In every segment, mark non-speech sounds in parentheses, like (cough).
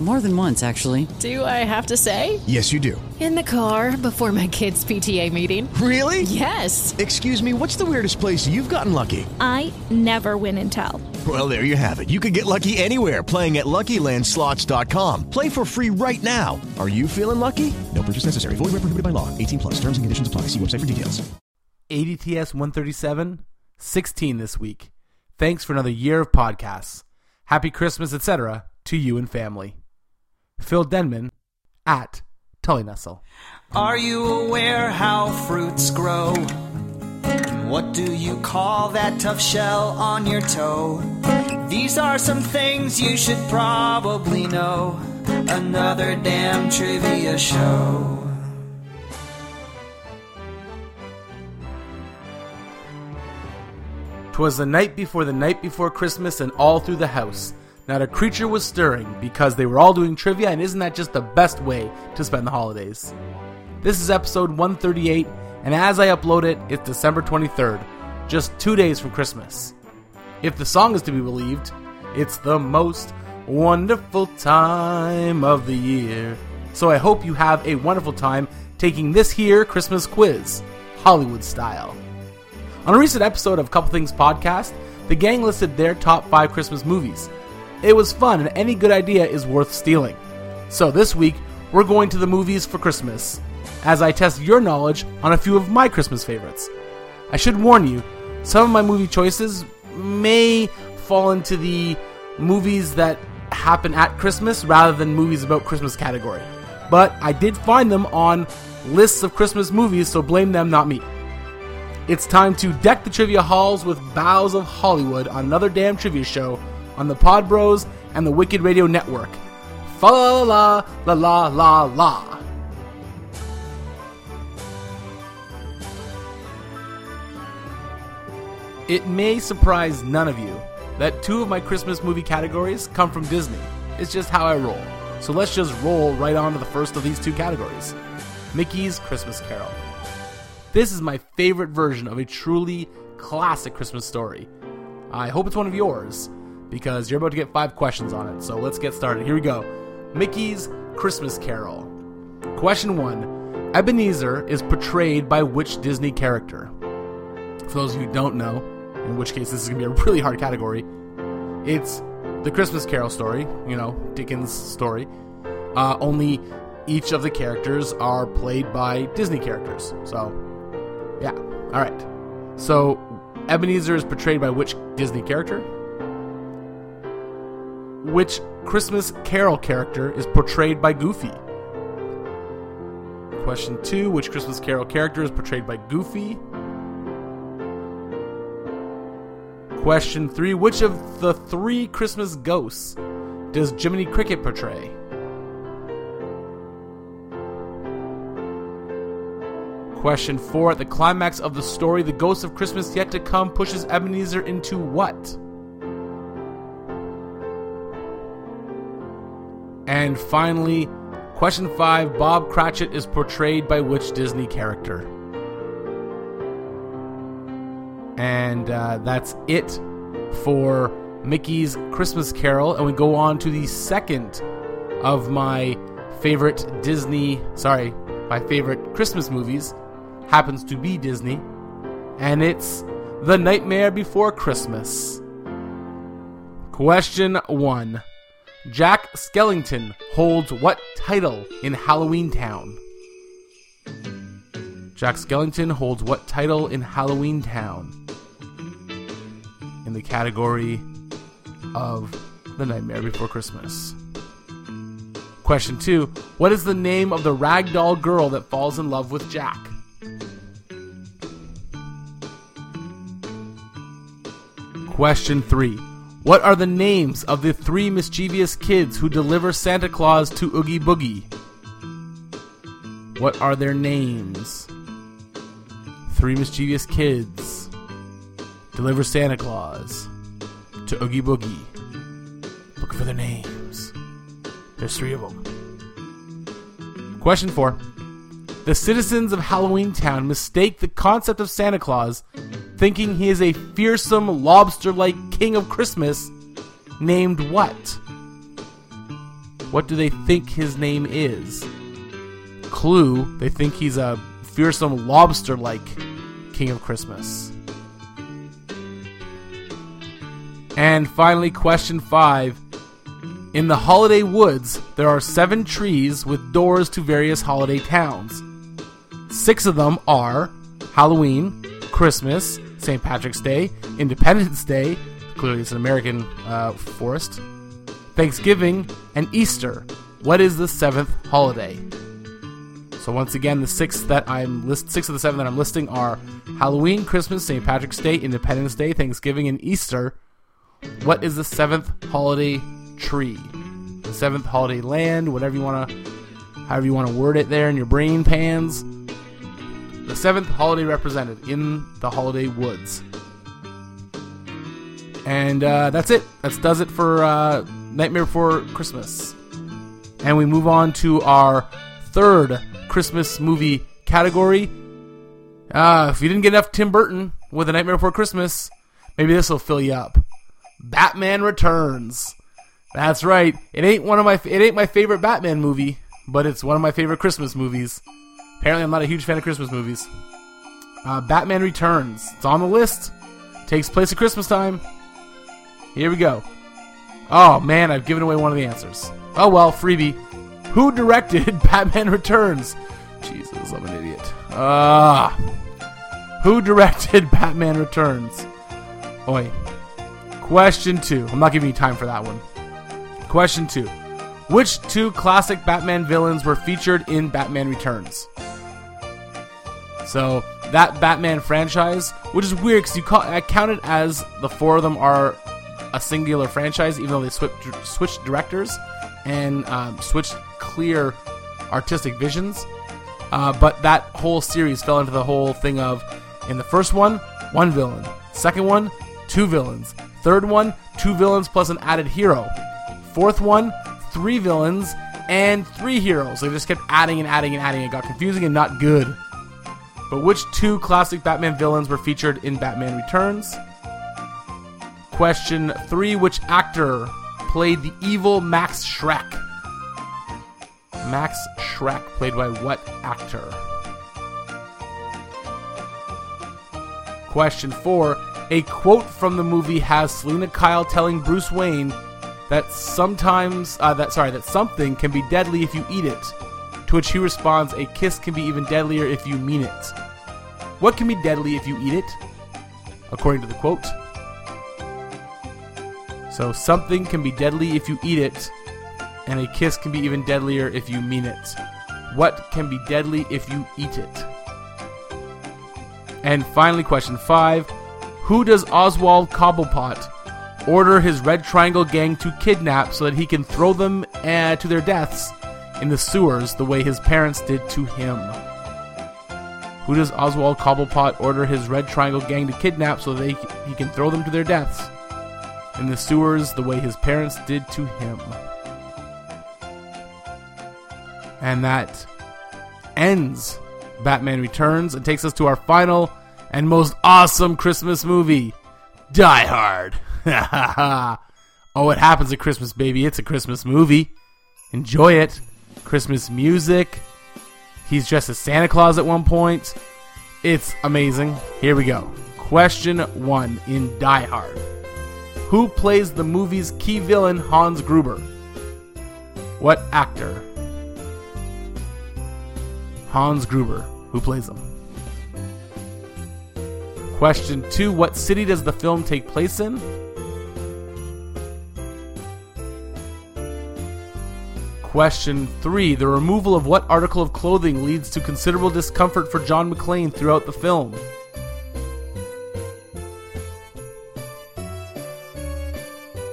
More than once, actually. Do I have to say? Yes, you do. In the car before my kids' PTA meeting. Really? Yes. Excuse me, what's the weirdest place you've gotten lucky? I never win and tell. Well, there you have it. You can get lucky anywhere playing at LuckyLandSlots.com. Play for free right now. Are you feeling lucky? No purchase necessary. Void where prohibited by law. 18 plus. Terms and conditions apply. See website for details. ADTS 137, 16 this week. Thanks for another year of podcasts. Happy Christmas, etc. to you and family. Phil Denman at Tully Nestle. Are you aware how fruits grow? What do you call that tough shell on your toe? These are some things you should probably know. Another damn trivia show. Twas the night before the night before Christmas, and all through the house. Not a creature was stirring because they were all doing trivia, and isn't that just the best way to spend the holidays? This is episode 138, and as I upload it, it's December 23rd, just two days from Christmas. If the song is to be believed, it's the most wonderful time of the year. So I hope you have a wonderful time taking this here Christmas quiz, Hollywood style. On a recent episode of Couple Things Podcast, the gang listed their top five Christmas movies. It was fun, and any good idea is worth stealing. So this week, we're going to the movies for Christmas, as I test your knowledge on a few of my Christmas favorites. I should warn you, some of my movie choices may fall into the movies that happen at Christmas rather than movies about Christmas category. But I did find them on lists of Christmas movies, so blame them, not me. It's time to deck the trivia halls with boughs of Hollywood on another damn trivia show on the Pod Bros and the Wicked Radio Network. Fa la la la la la la. It may surprise none of you that two of my Christmas movie categories come from Disney. It's just how I roll. So let's just roll right on to the first of these two categories Mickey's Christmas Carol. This is my favorite version of a truly classic Christmas story. I hope it's one of yours, because you're about to get five questions on it. So let's get started. Here we go Mickey's Christmas Carol. Question one Ebenezer is portrayed by which Disney character? For those of you who don't know, in which case this is going to be a really hard category, it's the Christmas Carol story, you know, Dickens' story. Uh, only each of the characters are played by Disney characters. So, yeah. All right. So, Ebenezer is portrayed by which Disney character? Which Christmas Carol character is portrayed by Goofy? Question two Which Christmas Carol character is portrayed by Goofy? Question three Which of the three Christmas ghosts does Jiminy Cricket portray? Question four At the climax of the story, the ghost of Christmas yet to come pushes Ebenezer into what? And finally, question five Bob Cratchit is portrayed by which Disney character? And uh, that's it for Mickey's Christmas Carol. And we go on to the second of my favorite Disney, sorry, my favorite Christmas movies. Happens to be Disney. And it's The Nightmare Before Christmas. Question one Jack Skellington holds what title in Halloween Town? Jack Skellington holds what title in Halloween Town? In the category of The Nightmare Before Christmas. Question two What is the name of the ragdoll girl that falls in love with Jack? Question three What are the names of the three mischievous kids who deliver Santa Claus to Oogie Boogie? What are their names? Three mischievous kids deliver Santa Claus to Oogie Boogie. Look for their names. There's three of them. Question four. The citizens of Halloween Town mistake the concept of Santa Claus, thinking he is a fearsome lobster like king of Christmas named what? What do they think his name is? Clue, they think he's a fearsome lobster like king of Christmas. And finally, question five. In the holiday woods, there are seven trees with doors to various holiday towns. Six of them are Halloween, Christmas, St. Patrick's Day, Independence Day, clearly it's an American uh, forest, Thanksgiving, and Easter. What is the seventh holiday? So once again, the six that I'm list six of the seven that I'm listing are Halloween, Christmas, St. Patrick's Day, Independence Day, Thanksgiving, and Easter. What is the seventh holiday tree? The seventh holiday land, whatever you want to, however you want to word it there in your brain pans. The seventh holiday represented in the holiday woods. And uh, that's it. That does it for uh, Nightmare Before Christmas. And we move on to our third Christmas movie category. Uh, if you didn't get enough Tim Burton with A Nightmare Before Christmas, maybe this will fill you up. Batman Returns. That's right. It ain't one of my it ain't my favorite Batman movie, but it's one of my favorite Christmas movies. Apparently, I'm not a huge fan of Christmas movies. Uh, Batman Returns. It's on the list. Takes place at Christmas time. Here we go. Oh man, I've given away one of the answers. Oh well, freebie. Who directed (laughs) Batman Returns? Jesus, I'm an idiot. Ah. who directed (laughs) Batman Returns? Oi. Question two. I'm not giving you time for that one. Question two. Which two classic Batman villains were featured in Batman Returns? So that Batman franchise, which is weird because you I count it as the four of them are a singular franchise, even though they switched switched directors and um, switched clear artistic visions. Uh, but that whole series fell into the whole thing of in the first one, one villain. Second one, two villains. Third one, two villains plus an added hero. Fourth one, three villains and three heroes. They just kept adding and adding and adding. It got confusing and not good. But which two classic Batman villains were featured in Batman Returns? Question three Which actor played the evil Max Shreck? Max Shreck, played by what actor? Question four A quote from the movie has Selina Kyle telling Bruce Wayne that sometimes, uh, that sorry, that something can be deadly if you eat it. To which he responds, A kiss can be even deadlier if you mean it. What can be deadly if you eat it? According to the quote. So, something can be deadly if you eat it, and a kiss can be even deadlier if you mean it. What can be deadly if you eat it? And finally, question five Who does Oswald Cobblepot order his Red Triangle gang to kidnap so that he can throw them uh, to their deaths in the sewers the way his parents did to him? Who does Oswald Cobblepot order his Red Triangle gang to kidnap so they, he can throw them to their deaths in the sewers the way his parents did to him? And that ends Batman Returns and takes us to our final and most awesome Christmas movie, Die Hard. (laughs) oh, it happens at Christmas, baby. It's a Christmas movie. Enjoy it. Christmas music. He's dressed as Santa Claus at one point. It's amazing. Here we go. Question one in Die Hard Who plays the movie's key villain, Hans Gruber? What actor? Hans Gruber. Who plays him? Question two What city does the film take place in? Question 3. The removal of what article of clothing leads to considerable discomfort for John McClane throughout the film?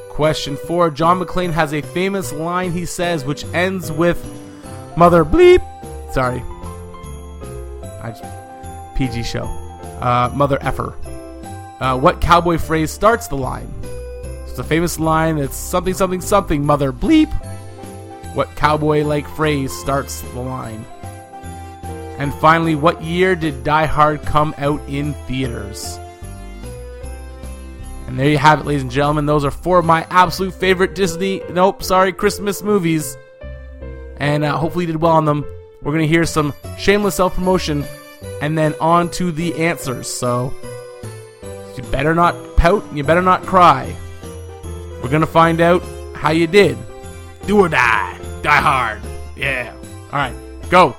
Question 4. John McClane has a famous line he says which ends with Mother bleep. Sorry. I just, PG show. Uh, mother effer. Uh, what cowboy phrase starts the line? It's a famous line It's something, something, something, mother bleep. What cowboy like phrase starts the line? And finally, what year did Die Hard come out in theaters? And there you have it, ladies and gentlemen. Those are four of my absolute favorite Disney, nope, sorry, Christmas movies. And uh, hopefully you did well on them. We're going to hear some shameless self promotion and then on to the answers. So you better not pout and you better not cry. We're going to find out how you did. Do or die. Die hard. Yeah. All right, go.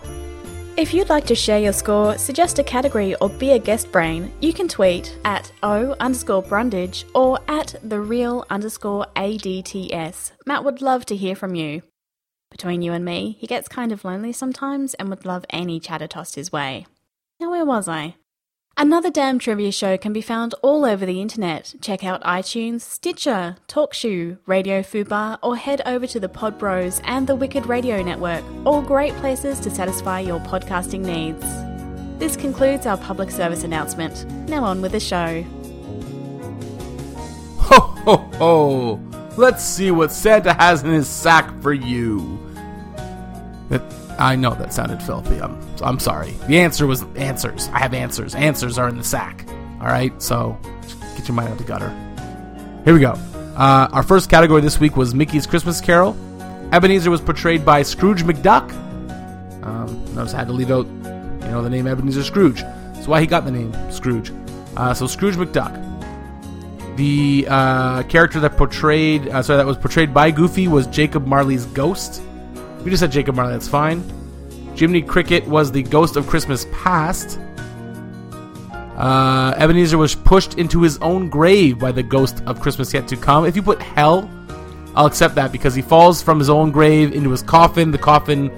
If you'd like to share your score, suggest a category, or be a guest brain, you can tweet at O underscore Brundage or at the real underscore ADTS. Matt would love to hear from you. Between you and me, he gets kind of lonely sometimes and would love any chatter tossed his way. Now, where was I? Another Damn Trivia Show can be found all over the internet. Check out iTunes, Stitcher, TalkShoe, Radio Fubar, or head over to the Pod Bros and the Wicked Radio Network, all great places to satisfy your podcasting needs. This concludes our public service announcement. Now on with the show. Ho ho ho! Let's see what Santa has in his sack for you. I know that sounded filthy. I'm I'm sorry. The answer was answers. I have answers. Answers are in the sack. All right, so get your mind out of the gutter. Here we go. Uh, our first category this week was Mickey's Christmas Carol. Ebenezer was portrayed by Scrooge McDuck. Um, notice I had to leave out, you know, the name Ebenezer Scrooge. That's why he got the name Scrooge. Uh, so Scrooge McDuck. The uh, character that portrayed, uh, sorry, that was portrayed by Goofy was Jacob Marley's ghost. We just said Jacob Marley, that's fine. Jiminy Cricket was the ghost of Christmas past. Uh, Ebenezer was pushed into his own grave by the ghost of Christmas yet to come. If you put hell, I'll accept that because he falls from his own grave into his coffin. The coffin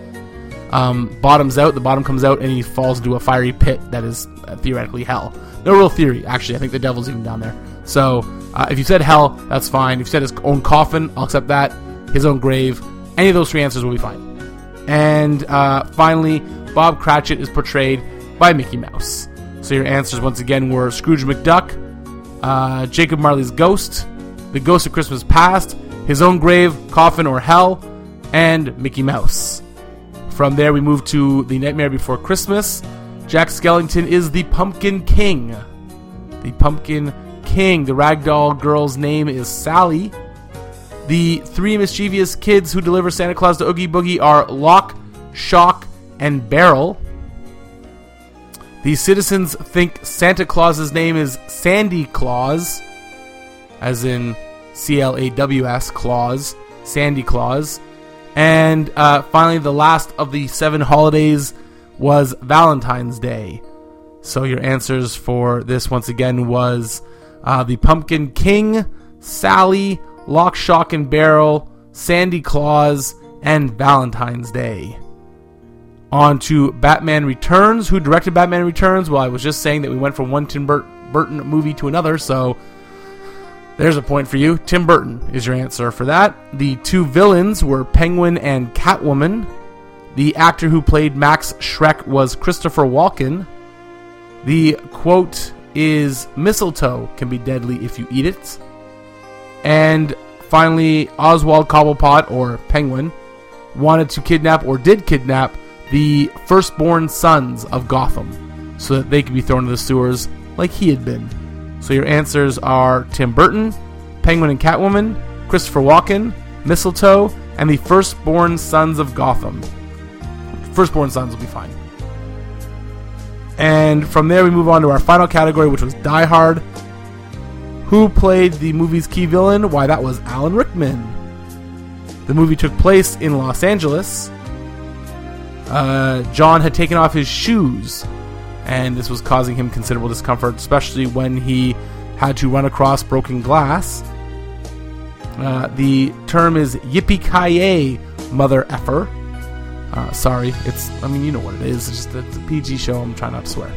um, bottoms out, the bottom comes out, and he falls into a fiery pit that is uh, theoretically hell. No real theory, actually. I think the devil's even down there. So uh, if you said hell, that's fine. If you said his own coffin, I'll accept that. His own grave, any of those three answers will be fine. And uh, finally, Bob Cratchit is portrayed by Mickey Mouse. So your answers once again were Scrooge McDuck, uh, Jacob Marley's ghost, the ghost of Christmas past, his own grave, coffin, or hell, and Mickey Mouse. From there, we move to The Nightmare Before Christmas. Jack Skellington is the Pumpkin King. The Pumpkin King. The ragdoll girl's name is Sally. The three mischievous kids who deliver Santa Claus to Oogie Boogie are Lock, Shock, and Barrel. The citizens think Santa Claus's name is Sandy Claus, as in C L A W S Claus, Sandy Claus. And uh, finally, the last of the seven holidays was Valentine's Day. So your answers for this once again was uh, the Pumpkin King, Sally, Lock, Shock, and Barrel, Sandy Claus, and Valentine's Day. On to Batman Returns. Who directed Batman Returns? Well, I was just saying that we went from one Tim Bur- Burton movie to another, so there's a point for you. Tim Burton is your answer for that. The two villains were Penguin and Catwoman. The actor who played Max Shreck was Christopher Walken. The quote is mistletoe can be deadly if you eat it. And finally, Oswald Cobblepot, or Penguin, wanted to kidnap or did kidnap the firstborn sons of Gotham so that they could be thrown into the sewers like he had been. So your answers are Tim Burton, Penguin and Catwoman, Christopher Walken, Mistletoe, and the firstborn sons of Gotham. Firstborn sons will be fine. And from there, we move on to our final category, which was Die Hard. Who played the movie's key villain? Why, that was Alan Rickman. The movie took place in Los Angeles. Uh, John had taken off his shoes, and this was causing him considerable discomfort, especially when he had to run across broken glass. Uh, the term is yippee ki mother effer. Uh, sorry, it's, I mean, you know what it is. It's just it's a PG show. I'm trying not to swear.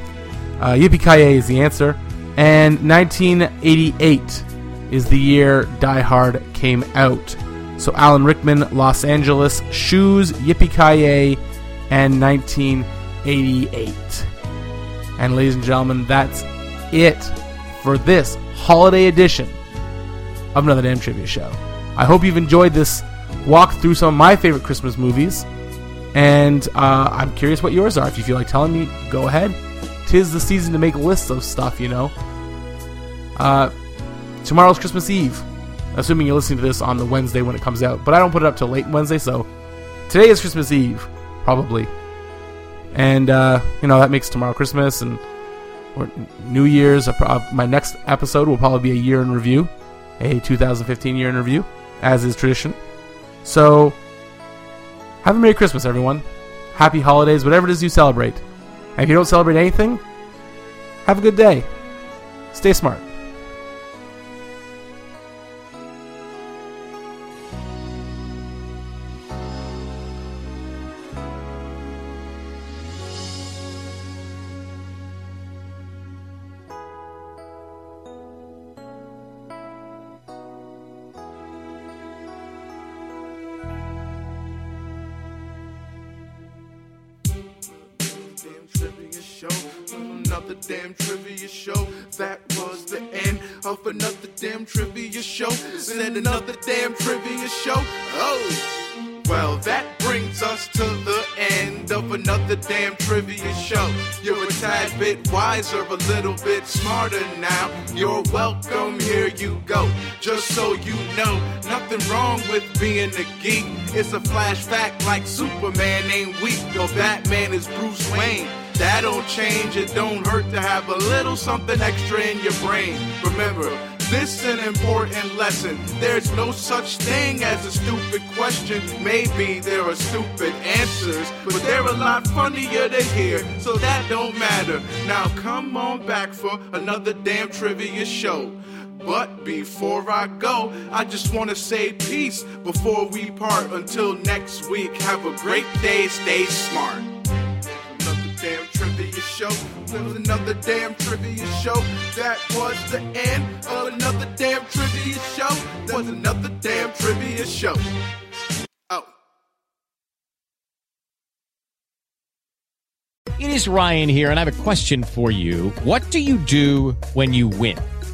Uh, yippee ki is the answer. And 1988 is the year Die Hard came out. So Alan Rickman, Los Angeles, Shoes, Yippee Ki and 1988. And ladies and gentlemen, that's it for this holiday edition of Another Damn Trivia Show. I hope you've enjoyed this walk through some of my favorite Christmas movies. And uh, I'm curious what yours are. If you feel like telling me, go ahead. Tis the season to make lists of stuff, you know. Uh, tomorrow's Christmas Eve, assuming you're listening to this on the Wednesday when it comes out. But I don't put it up till late Wednesday, so today is Christmas Eve, probably. And uh, you know that makes tomorrow Christmas and or New Year's. My next episode will probably be a year in review, a 2015 year in review, as is tradition. So, have a Merry Christmas, everyone. Happy holidays, whatever it is you celebrate. And if you don't celebrate anything, have a good day. Stay smart. Trivia show. Said another damn trivia show. Oh. Well, that brings us to the end of another damn trivia show. You're a tad bit wiser, a little bit smarter now. You're welcome, here you go. Just so you know, nothing wrong with being a geek. It's a flash fact like Superman ain't weak, or Batman is Bruce Wayne. That don't change, it don't hurt to have a little something extra in your brain. Remember, this an important lesson. There's no such thing as a stupid question. Maybe there are stupid answers, but they're a lot funnier to hear, so that don't matter. Now come on back for another damn trivia show. But before I go, I just want to say peace before we part. Until next week, have a great day, stay smart trivia show. There was another damn trivia show. That was the end of another damn trivia show. There was another damn trivia show. Oh. It is Ryan here, and I have a question for you. What do you do when you win?